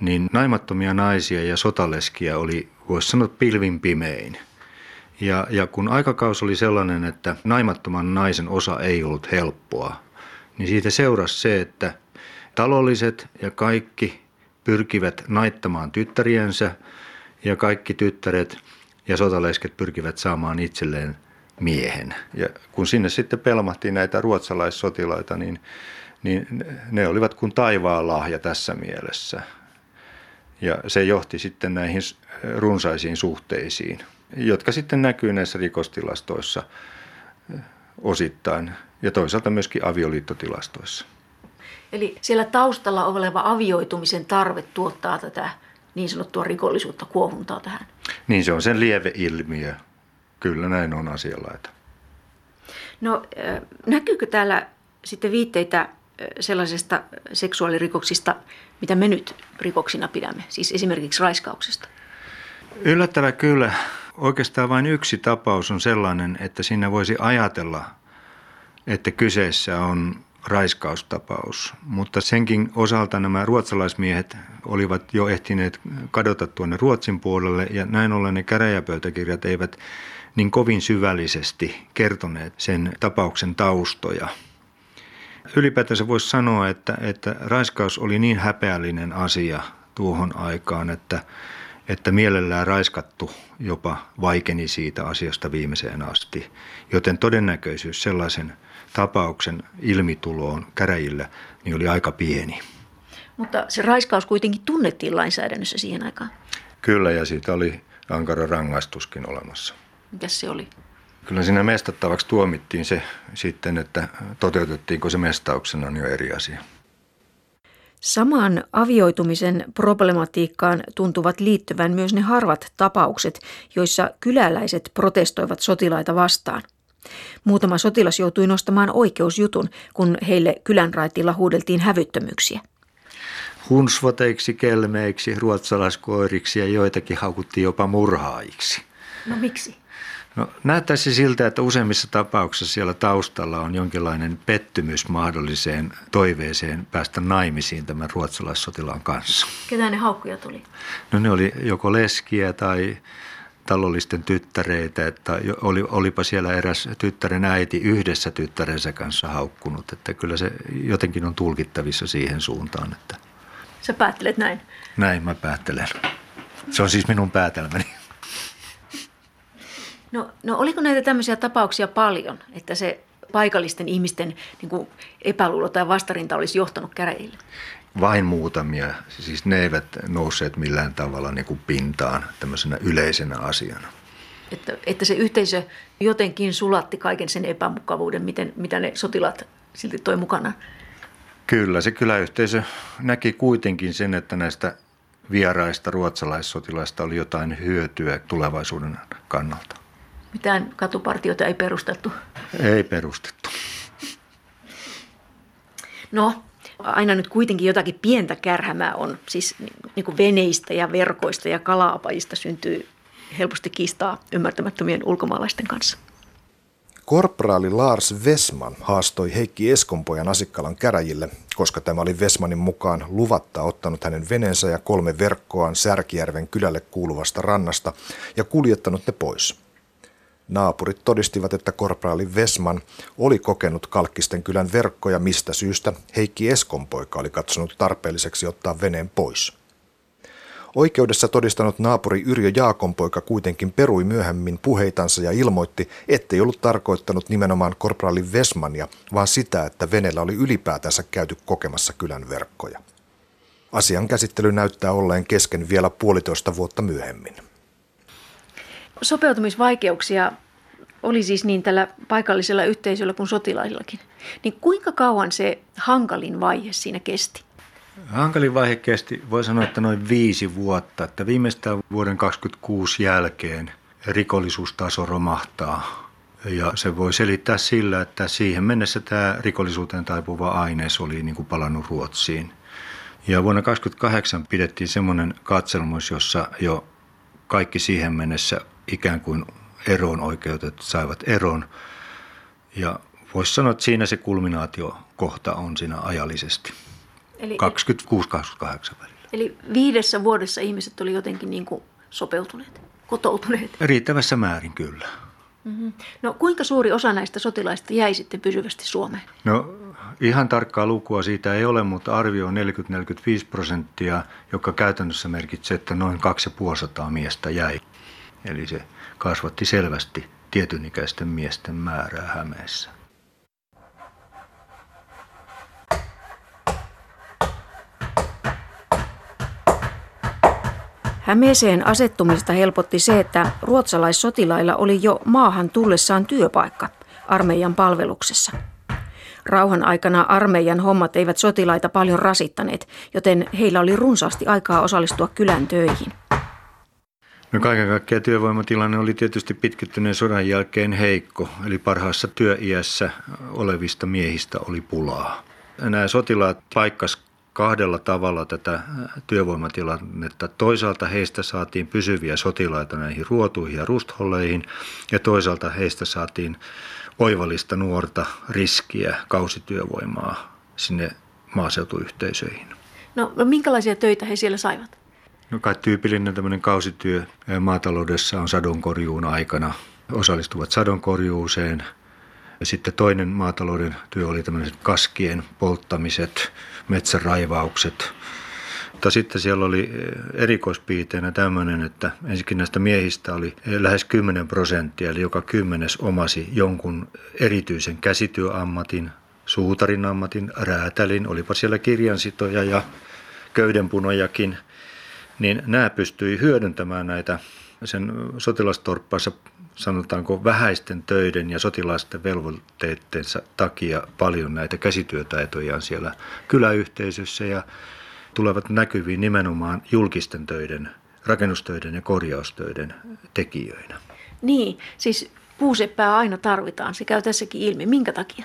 Speaker 4: niin naimattomia naisia ja sotaleskiä oli, voisi sanoa, pilvin pimein. Ja, ja kun aikakaus oli sellainen, että naimattoman naisen osa ei ollut helppoa, niin siitä seurasi se, että talolliset ja kaikki pyrkivät naittamaan tyttäriensä ja kaikki tyttäret ja sotalesket pyrkivät saamaan itselleen miehen. Ja kun sinne sitten pelmahtiin näitä ruotsalaissotilaita, niin, niin ne olivat kuin taivaan lahja tässä mielessä. Ja se johti sitten näihin runsaisiin suhteisiin, jotka sitten näkyy näissä rikostilastoissa osittain ja toisaalta myöskin avioliittotilastoissa.
Speaker 3: Eli siellä taustalla oleva avioitumisen tarve tuottaa tätä niin sanottua rikollisuutta, kuohuntaa tähän.
Speaker 4: Niin se on sen lieveilmiö. Kyllä näin on asianlaita.
Speaker 3: No näkyykö täällä sitten viitteitä sellaisesta seksuaalirikoksista, mitä me nyt rikoksina pidämme, siis esimerkiksi raiskauksesta?
Speaker 4: Yllättävä kyllä. Oikeastaan vain yksi tapaus on sellainen, että siinä voisi ajatella, että kyseessä on raiskaustapaus, mutta senkin osalta nämä ruotsalaismiehet olivat jo ehtineet kadota tuonne Ruotsin puolelle ja näin ollen ne käräjäpöytäkirjat eivät niin kovin syvällisesti kertoneet sen tapauksen taustoja. Ylipäätänsä voisi sanoa, että, että raiskaus oli niin häpeällinen asia tuohon aikaan, että, että mielellään raiskattu jopa vaikeni siitä asiasta viimeiseen asti. Joten todennäköisyys sellaisen tapauksen ilmituloon käräjillä niin oli aika pieni.
Speaker 3: Mutta se raiskaus kuitenkin tunnettiin lainsäädännössä siihen aikaan.
Speaker 4: Kyllä, ja siitä oli ankara rangaistuskin olemassa.
Speaker 3: Mikäs se oli?
Speaker 4: Kyllä siinä mestattavaksi tuomittiin se sitten, että toteutettiinko se mestauksena on jo eri asia.
Speaker 3: Samaan avioitumisen problematiikkaan tuntuvat liittyvän myös ne harvat tapaukset, joissa kyläläiset protestoivat sotilaita vastaan. Muutama sotilas joutui nostamaan oikeusjutun, kun heille kylänraitilla huudeltiin hävyttömyyksiä.
Speaker 4: Hunsvoteiksi, kelmeiksi, ruotsalaiskoiriksi ja joitakin haukuttiin jopa murhaajiksi.
Speaker 3: No miksi?
Speaker 4: No, näyttäisi siltä, että useimmissa tapauksissa siellä taustalla on jonkinlainen pettymys mahdolliseen toiveeseen päästä naimisiin tämän ruotsalaissotilaan kanssa.
Speaker 3: Ketä ne haukkuja tuli?
Speaker 4: No ne oli joko leskiä tai talollisten tyttäreitä, että oli, olipa siellä eräs tyttären äiti yhdessä tyttärensä kanssa haukkunut, että kyllä se jotenkin on tulkittavissa siihen suuntaan. Että
Speaker 3: Sä päättelet näin?
Speaker 4: Näin mä päättelen. Se on siis minun päätelmäni.
Speaker 3: No, no oliko näitä tämmöisiä tapauksia paljon, että se paikallisten ihmisten niin kuin epäluulo tai vastarinta olisi johtanut käräjille?
Speaker 4: vain muutamia, siis ne eivät nousseet millään tavalla niin kuin pintaan tämmöisenä yleisenä asiana.
Speaker 3: Että, että se yhteisö jotenkin sulatti kaiken sen epämukavuuden, miten, mitä ne sotilaat silti toi mukana.
Speaker 4: Kyllä, se kyläyhteisö näki kuitenkin sen, että näistä vieraista ruotsalaissotilaista oli jotain hyötyä tulevaisuuden kannalta.
Speaker 3: Mitään katupartioita ei perustettu?
Speaker 4: Ei perustettu.
Speaker 3: No, aina nyt kuitenkin jotakin pientä kärhämää on. Siis niin kuin veneistä ja verkoista ja kalaapajista syntyy helposti kiistaa ymmärtämättömien ulkomaalaisten kanssa.
Speaker 2: Korporaali Lars Vesman haastoi Heikki Eskonpojan Asikkalan käräjille, koska tämä oli Vesmanin mukaan luvatta ottanut hänen veneensä ja kolme verkkoaan Särkijärven kylälle kuuluvasta rannasta ja kuljettanut ne pois. Naapurit todistivat, että korporaali Vesman oli kokenut Kalkkisten kylän verkkoja, mistä syystä Heikki Eskonpoika oli katsonut tarpeelliseksi ottaa veneen pois. Oikeudessa todistanut naapuri Yrjö Jaakonpoika kuitenkin perui myöhemmin puheitansa ja ilmoitti, ettei ollut tarkoittanut nimenomaan korporaali Vesmania, vaan sitä, että venellä oli ylipäätänsä käyty kokemassa kylän verkkoja. Asian käsittely näyttää olleen kesken vielä puolitoista vuotta myöhemmin.
Speaker 3: Sopeutumisvaikeuksia oli siis niin tällä paikallisella yhteisöllä kuin sotilaillakin. Niin kuinka kauan se hankalin vaihe siinä kesti?
Speaker 4: Hankalin vaihe kesti, voi sanoa, että noin viisi vuotta. Että viimeistään vuoden 2026 jälkeen rikollisuustaso romahtaa. Ja se voi selittää sillä, että siihen mennessä tämä rikollisuuteen taipuva aines oli niin kuin palannut Ruotsiin. Ja vuonna 2028 pidettiin semmoinen katselmus, jossa jo kaikki siihen mennessä ikään kuin eroon oikeutet saivat eron. Ja voisi sanoa, että siinä se kulminaatiokohta on siinä ajallisesti. Eli 26-28 välillä.
Speaker 3: Eli viidessä vuodessa ihmiset oli jotenkin niin kuin sopeutuneet, kotoutuneet?
Speaker 4: Riittävässä määrin kyllä.
Speaker 3: Mm-hmm. No kuinka suuri osa näistä sotilaista jäi sitten pysyvästi Suomeen?
Speaker 4: No ihan tarkkaa lukua siitä ei ole, mutta arvio on 40-45 prosenttia, joka käytännössä merkitsee, että noin 250 miestä jäi. Eli se kasvatti selvästi tietynikäisten miesten määrää Hämeessä.
Speaker 3: Hämeeseen asettumista helpotti se, että ruotsalaissotilailla oli jo maahan tullessaan työpaikka armeijan palveluksessa. Rauhan aikana armeijan hommat eivät sotilaita paljon rasittaneet, joten heillä oli runsaasti aikaa osallistua kylän töihin.
Speaker 4: No kaiken kaikkiaan työvoimatilanne oli tietysti pitkittyneen sodan jälkeen heikko, eli parhaassa työiässä olevista miehistä oli pulaa. Nämä sotilaat paikkas kahdella tavalla tätä työvoimatilannetta. Toisaalta heistä saatiin pysyviä sotilaita näihin ruotuihin ja rustholleihin ja toisaalta heistä saatiin oivallista nuorta riskiä kausityövoimaa sinne maaseutuyhteisöihin.
Speaker 3: No, no minkälaisia töitä he siellä saivat?
Speaker 4: No kai tyypillinen tämmöinen kausityö maataloudessa on sadonkorjuun aikana. Osallistuvat sadonkorjuuseen. Sitten toinen maatalouden työ oli tämmöiset kaskien polttamiset, metsäraivaukset. Mutta sitten siellä oli erikoispiirteinä tämmöinen, että ensinnäkin näistä miehistä oli lähes 10 prosenttia, eli joka kymmenes omasi jonkun erityisen käsityöammatin, suutarin ammatin, räätälin, olipa siellä kirjansitoja ja köydenpunojakin – niin nämä pystyi hyödyntämään näitä sen sotilastorppaissa sanotaanko vähäisten töiden ja sotilaisten velvoitteittensa takia paljon näitä käsityötaitojaan siellä kyläyhteisössä ja tulevat näkyviin nimenomaan julkisten töiden, rakennustöiden ja korjaustöiden tekijöinä.
Speaker 3: Niin, siis puuseppää aina tarvitaan. Se käy tässäkin ilmi. Minkä takia?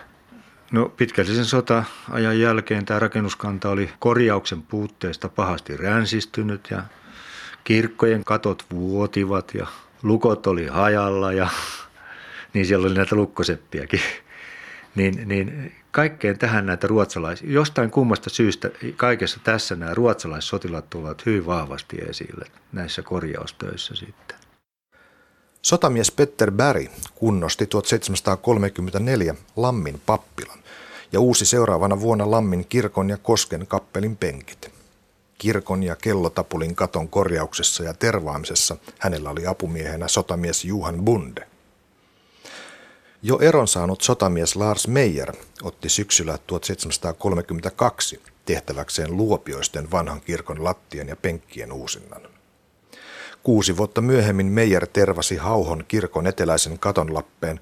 Speaker 4: No pitkällisen sota-ajan jälkeen tämä rakennuskanta oli korjauksen puutteesta pahasti ränsistynyt ja kirkkojen katot vuotivat ja lukot oli hajalla ja [LAUGHS] niin siellä oli näitä lukkoseppiäkin. [LAUGHS] Niin, niin kaikkeen tähän näitä ruotsalaisia, jostain kummasta syystä kaikessa tässä nämä ruotsalaissotilaat tulevat hyvin vahvasti esille näissä korjaustöissä sitten.
Speaker 2: Sotamies Petter Berg kunnosti 1734 Lammin pappilan ja uusi seuraavana vuonna Lammin kirkon ja Kosken kappelin penkit. Kirkon ja kellotapulin katon korjauksessa ja tervaamisessa hänellä oli apumiehenä sotamies Juhan Bunde. Jo eron saanut sotamies Lars Meijer otti syksyllä 1732 tehtäväkseen luopioisten vanhan kirkon lattien ja penkkien uusinnan. Kuusi vuotta myöhemmin Meijer tervasi Hauhon kirkon eteläisen katonlappeen,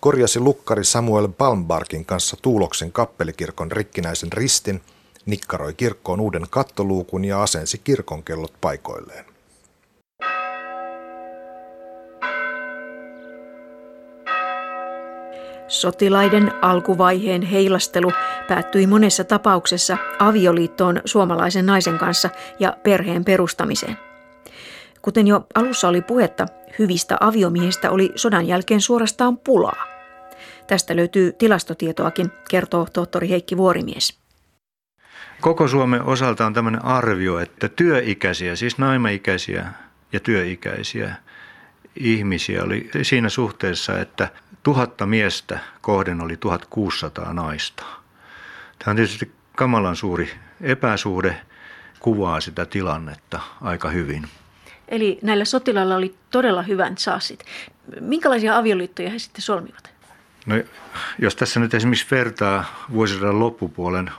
Speaker 2: korjasi lukkari Samuel Palmbarkin kanssa Tuuloksen kappelikirkon rikkinäisen ristin, nikkaroi kirkkoon uuden kattoluukun ja asensi kirkon kellot paikoilleen.
Speaker 3: Sotilaiden alkuvaiheen heilastelu päättyi monessa tapauksessa avioliittoon suomalaisen naisen kanssa ja perheen perustamiseen. Kuten jo alussa oli puhetta, hyvistä aviomiehistä oli sodan jälkeen suorastaan pulaa. Tästä löytyy tilastotietoakin, kertoo tohtori Heikki Vuorimies.
Speaker 4: Koko Suomen osalta on tämmöinen arvio, että työikäisiä, siis naimaikäisiä ja työikäisiä ihmisiä oli siinä suhteessa, että tuhatta miestä kohden oli 1600 naista. Tämä on tietysti kamalan suuri epäsuhde, kuvaa sitä tilannetta aika hyvin.
Speaker 3: Eli näillä sotilailla oli todella hyvän saasit. Minkälaisia avioliittoja he sitten solmivat?
Speaker 4: No, jos tässä nyt esimerkiksi vertaa vuosisadan loppupuolen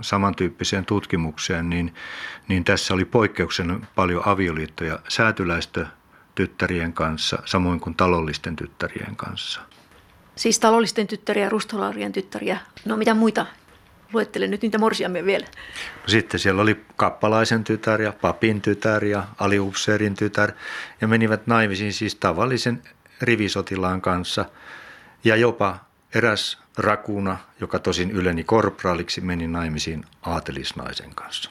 Speaker 4: samantyyppiseen tutkimukseen, niin, niin tässä oli poikkeuksen paljon avioliittoja säätyläistö tyttärien kanssa, samoin kuin talollisten tyttärien kanssa.
Speaker 3: Siis talollisten tyttäriä, rustolaurien tyttäriä. No mitä muita Luettele nyt niitä morsiamme vielä.
Speaker 4: Sitten siellä oli kappalaisen tytär ja papin tytär ja aliupseerin tytär ja menivät naimisiin siis tavallisen rivisotilaan kanssa. Ja jopa eräs rakuna, joka tosin yleni korpraaliksi, meni naimisiin aatelisnaisen kanssa.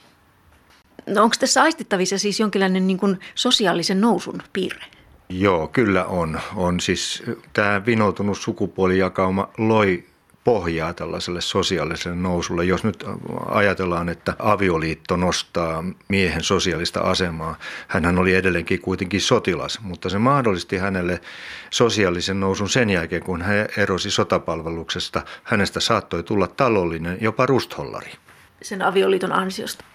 Speaker 3: No onko tässä aistittavissa siis jonkinlainen niin kuin sosiaalisen nousun piirre?
Speaker 4: Joo, kyllä on. On siis tämä vinoutunut sukupuolijakauma loi pohjaa tällaiselle sosiaaliselle nousulle. Jos nyt ajatellaan, että avioliitto nostaa miehen sosiaalista asemaa, hän oli edelleenkin kuitenkin sotilas, mutta se mahdollisti hänelle sosiaalisen nousun sen jälkeen, kun hän erosi sotapalveluksesta. Hänestä saattoi tulla talollinen, jopa rusthollari.
Speaker 3: Sen avioliiton ansiosta?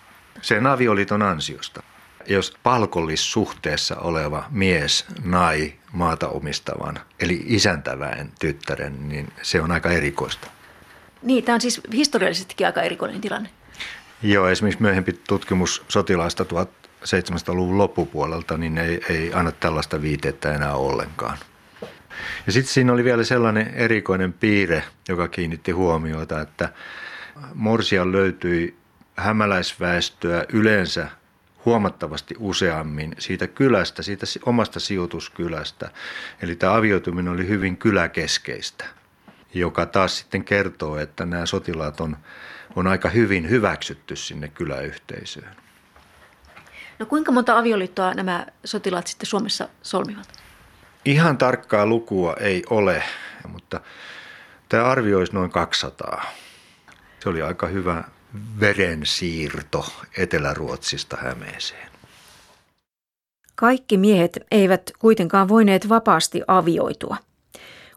Speaker 4: Sen avioliiton ansiosta jos palkollissuhteessa oleva mies nai maata omistavan, eli isäntäväen tyttären, niin se on aika erikoista.
Speaker 3: Niin, tämä on siis historiallisestikin aika erikoinen tilanne.
Speaker 4: Joo, esimerkiksi myöhempi tutkimus sotilaista 1700-luvun loppupuolelta, niin ei, ei anna tällaista viitettä enää ollenkaan. Ja sitten siinä oli vielä sellainen erikoinen piirre, joka kiinnitti huomiota, että Morsia löytyi hämäläisväestöä yleensä huomattavasti useammin siitä kylästä, siitä omasta sijoituskylästä. Eli tämä avioituminen oli hyvin kyläkeskeistä, joka taas sitten kertoo, että nämä sotilaat on, on aika hyvin hyväksytty sinne kyläyhteisöön.
Speaker 3: No kuinka monta avioliittoa nämä sotilaat sitten Suomessa solmivat?
Speaker 4: Ihan tarkkaa lukua ei ole, mutta tämä arvioisi noin 200. Se oli aika hyvä verensiirto Etelä-Ruotsista Hämeeseen.
Speaker 3: Kaikki miehet eivät kuitenkaan voineet vapaasti avioitua.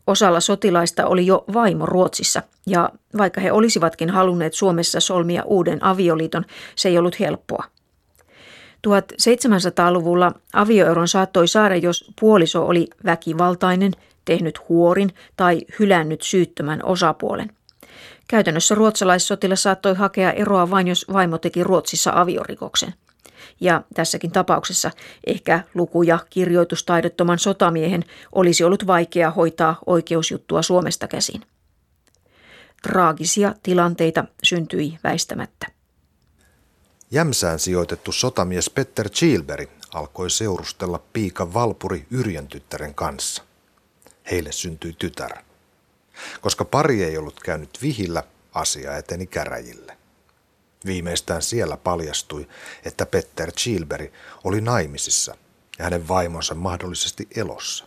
Speaker 3: Osalla sotilaista oli jo vaimo Ruotsissa, ja vaikka he olisivatkin halunneet Suomessa solmia uuden avioliiton, se ei ollut helppoa. 1700-luvulla avioeron saattoi saada, jos puoliso oli väkivaltainen, tehnyt huorin tai hylännyt syyttömän osapuolen – Käytännössä ruotsalaissotilas saattoi hakea eroa vain, jos vaimo teki Ruotsissa aviorikoksen. Ja tässäkin tapauksessa ehkä luku- ja kirjoitustaidottoman sotamiehen olisi ollut vaikea hoitaa oikeusjuttua Suomesta käsin. Traagisia tilanteita syntyi väistämättä.
Speaker 2: Jämsään sijoitettu sotamies Petter Chilberi alkoi seurustella piika Valpuri Yrjön tyttären kanssa. Heille syntyi tytär – koska pari ei ollut käynyt vihillä, asia eteni käräjille. Viimeistään siellä paljastui, että Petter Chilberi oli naimisissa ja hänen vaimonsa mahdollisesti elossa.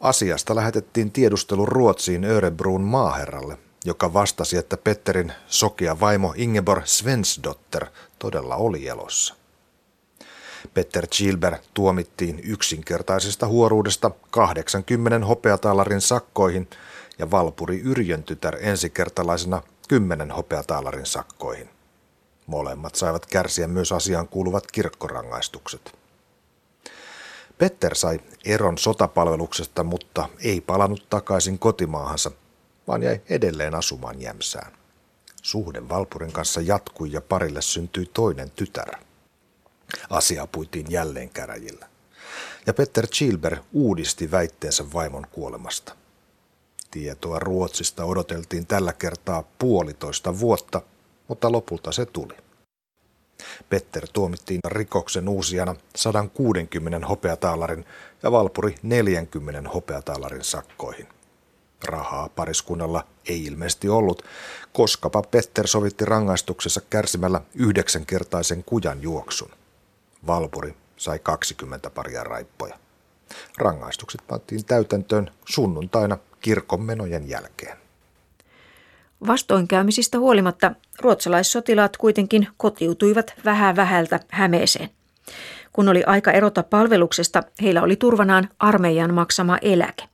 Speaker 2: Asiasta lähetettiin tiedustelu Ruotsiin Örebruun maaherralle, joka vastasi, että Petterin sokea vaimo Ingeborg Svensdotter todella oli elossa. Petter Chilber tuomittiin yksinkertaisesta huoruudesta 80 hopeataalarin sakkoihin – ja Valpuri Yrjön tytär ensikertalaisena kymmenen hopeataalarin sakkoihin. Molemmat saivat kärsiä myös asiaan kuuluvat kirkkorangaistukset. Petter sai eron sotapalveluksesta, mutta ei palannut takaisin kotimaahansa, vaan jäi edelleen asumaan Jämsään. Suhde Valpurin kanssa jatkui ja parille syntyi toinen tytär. Asia puitiin jälleen käräjillä. Ja Petter Chilber uudisti väitteensä vaimon kuolemasta. Tietoa Ruotsista odoteltiin tällä kertaa puolitoista vuotta, mutta lopulta se tuli. Petter tuomittiin rikoksen uusijana 160 hopeataalarin ja Valpuri 40 hopeataalarin sakkoihin. Rahaa pariskunnalla ei ilmeisesti ollut, koskapa Petter sovitti rangaistuksessa kärsimällä yhdeksänkertaisen kujan juoksun. Valpuri sai 20 paria raippoja. Rangaistukset pantiin täytäntöön sunnuntaina kirkon menojen jälkeen.
Speaker 3: Vastoinkäymisistä huolimatta ruotsalaissotilaat kuitenkin kotiutuivat vähän vähältä Hämeeseen. Kun oli aika erota palveluksesta, heillä oli turvanaan armeijan maksama eläke.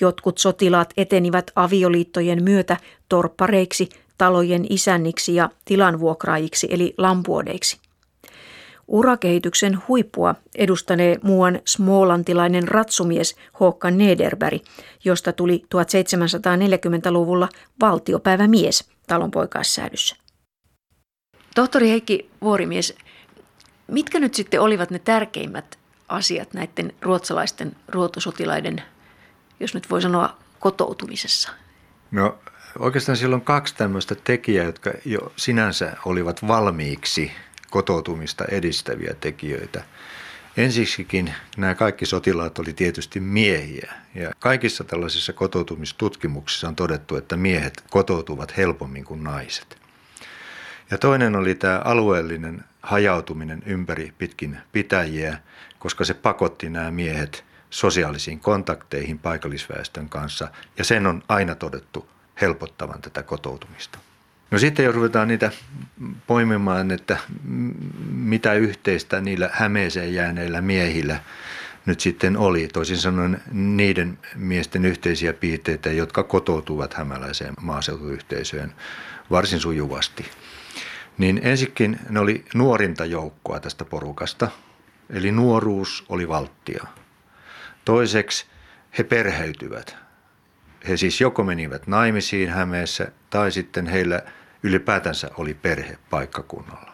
Speaker 3: Jotkut sotilaat etenivät avioliittojen myötä torppareiksi, talojen isänniksi ja tilanvuokraajiksi eli lampuodeiksi. Urakehityksen huippua edustanee muuan smolantilainen ratsumies Håkan Nederberg, josta tuli 1740-luvulla valtiopäivämies talonpoikaissäädyssä. Tohtori Heikki Vuorimies, mitkä nyt sitten olivat ne tärkeimmät asiat näiden ruotsalaisten ruotosotilaiden, jos nyt voi sanoa, kotoutumisessa?
Speaker 4: No oikeastaan siellä on kaksi tämmöistä tekijää, jotka jo sinänsä olivat valmiiksi kotoutumista edistäviä tekijöitä. Ensiksikin nämä kaikki sotilaat oli tietysti miehiä ja kaikissa tällaisissa kotoutumistutkimuksissa on todettu, että miehet kotoutuvat helpommin kuin naiset. Ja toinen oli tämä alueellinen hajautuminen ympäri pitkin pitäjiä, koska se pakotti nämä miehet sosiaalisiin kontakteihin paikallisväestön kanssa ja sen on aina todettu helpottavan tätä kotoutumista. No sitten jos ruvetaan niitä poimimaan, että mitä yhteistä niillä Hämeeseen jääneillä miehillä nyt sitten oli, toisin sanoen niiden miesten yhteisiä piirteitä, jotka kotoutuvat hämäläiseen maaseutuyhteisöön varsin sujuvasti. Niin ensikin ne oli nuorinta joukkoa tästä porukasta, eli nuoruus oli valttia. Toiseksi he perheytyvät. He siis joko menivät naimisiin Hämeessä tai sitten heillä – ylipäätänsä oli perhe paikkakunnalla.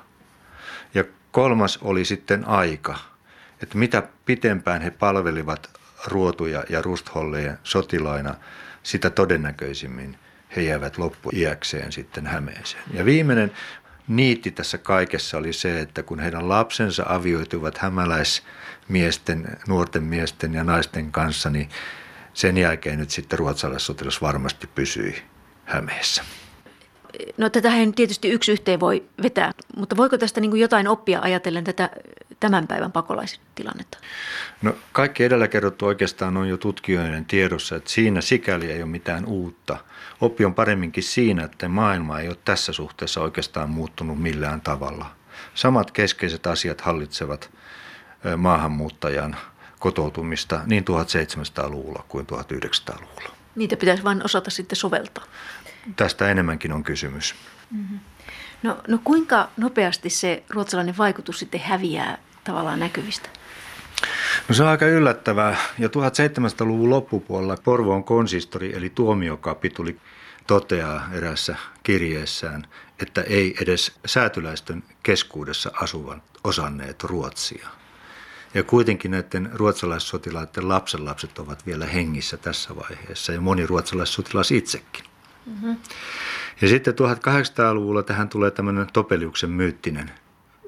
Speaker 4: Ja kolmas oli sitten aika, että mitä pitempään he palvelivat ruotuja ja rustholleja sotilaina, sitä todennäköisimmin he jäävät loppuiäkseen sitten Hämeeseen. Ja viimeinen niitti tässä kaikessa oli se, että kun heidän lapsensa avioituivat hämäläismiesten, nuorten miesten ja naisten kanssa, niin sen jälkeen nyt sitten ruotsalaissotilas varmasti pysyi Hämeessä.
Speaker 3: No tätähän tietysti yksi yhteen voi vetää, mutta voiko tästä niin jotain oppia ajatellen tätä tämän päivän pakolaistilannetta?
Speaker 4: No kaikki edellä kerrottu oikeastaan on jo tutkijoiden tiedossa, että siinä sikäli ei ole mitään uutta. Oppi on paremminkin siinä, että maailma ei ole tässä suhteessa oikeastaan muuttunut millään tavalla. Samat keskeiset asiat hallitsevat maahanmuuttajan kotoutumista niin 1700-luvulla kuin 1900-luvulla.
Speaker 3: Niitä pitäisi vain osata sitten soveltaa
Speaker 4: tästä enemmänkin on kysymys.
Speaker 3: Mm-hmm. No, no kuinka nopeasti se ruotsalainen vaikutus sitten häviää tavallaan näkyvistä?
Speaker 4: No se on aika yllättävää. Ja 1700-luvun loppupuolella Porvoon konsistori eli tuomiokapituli toteaa erässä kirjeessään, että ei edes säätyläistön keskuudessa asuvan osanneet ruotsia. Ja kuitenkin näiden ruotsalaissotilaiden lapsenlapset ovat vielä hengissä tässä vaiheessa ja moni ruotsalaissotilas itsekin. Mm-hmm. Ja sitten 1800-luvulla tähän tulee tämmöinen Topeliuksen myyttinen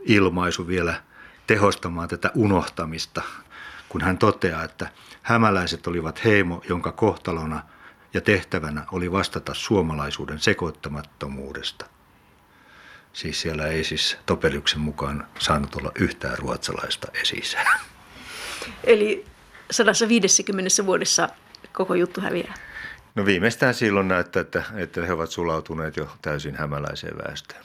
Speaker 4: ilmaisu vielä tehostamaan tätä unohtamista, kun hän toteaa, että hämäläiset olivat heimo, jonka kohtalona ja tehtävänä oli vastata suomalaisuuden sekoittamattomuudesta. Siis siellä ei siis Topeliuksen mukaan saanut olla yhtään ruotsalaista esisää.
Speaker 3: Eli 150 vuodessa koko juttu häviää.
Speaker 4: No viimeistään silloin näyttää, että, että he ovat sulautuneet jo täysin hämäläiseen väestöön.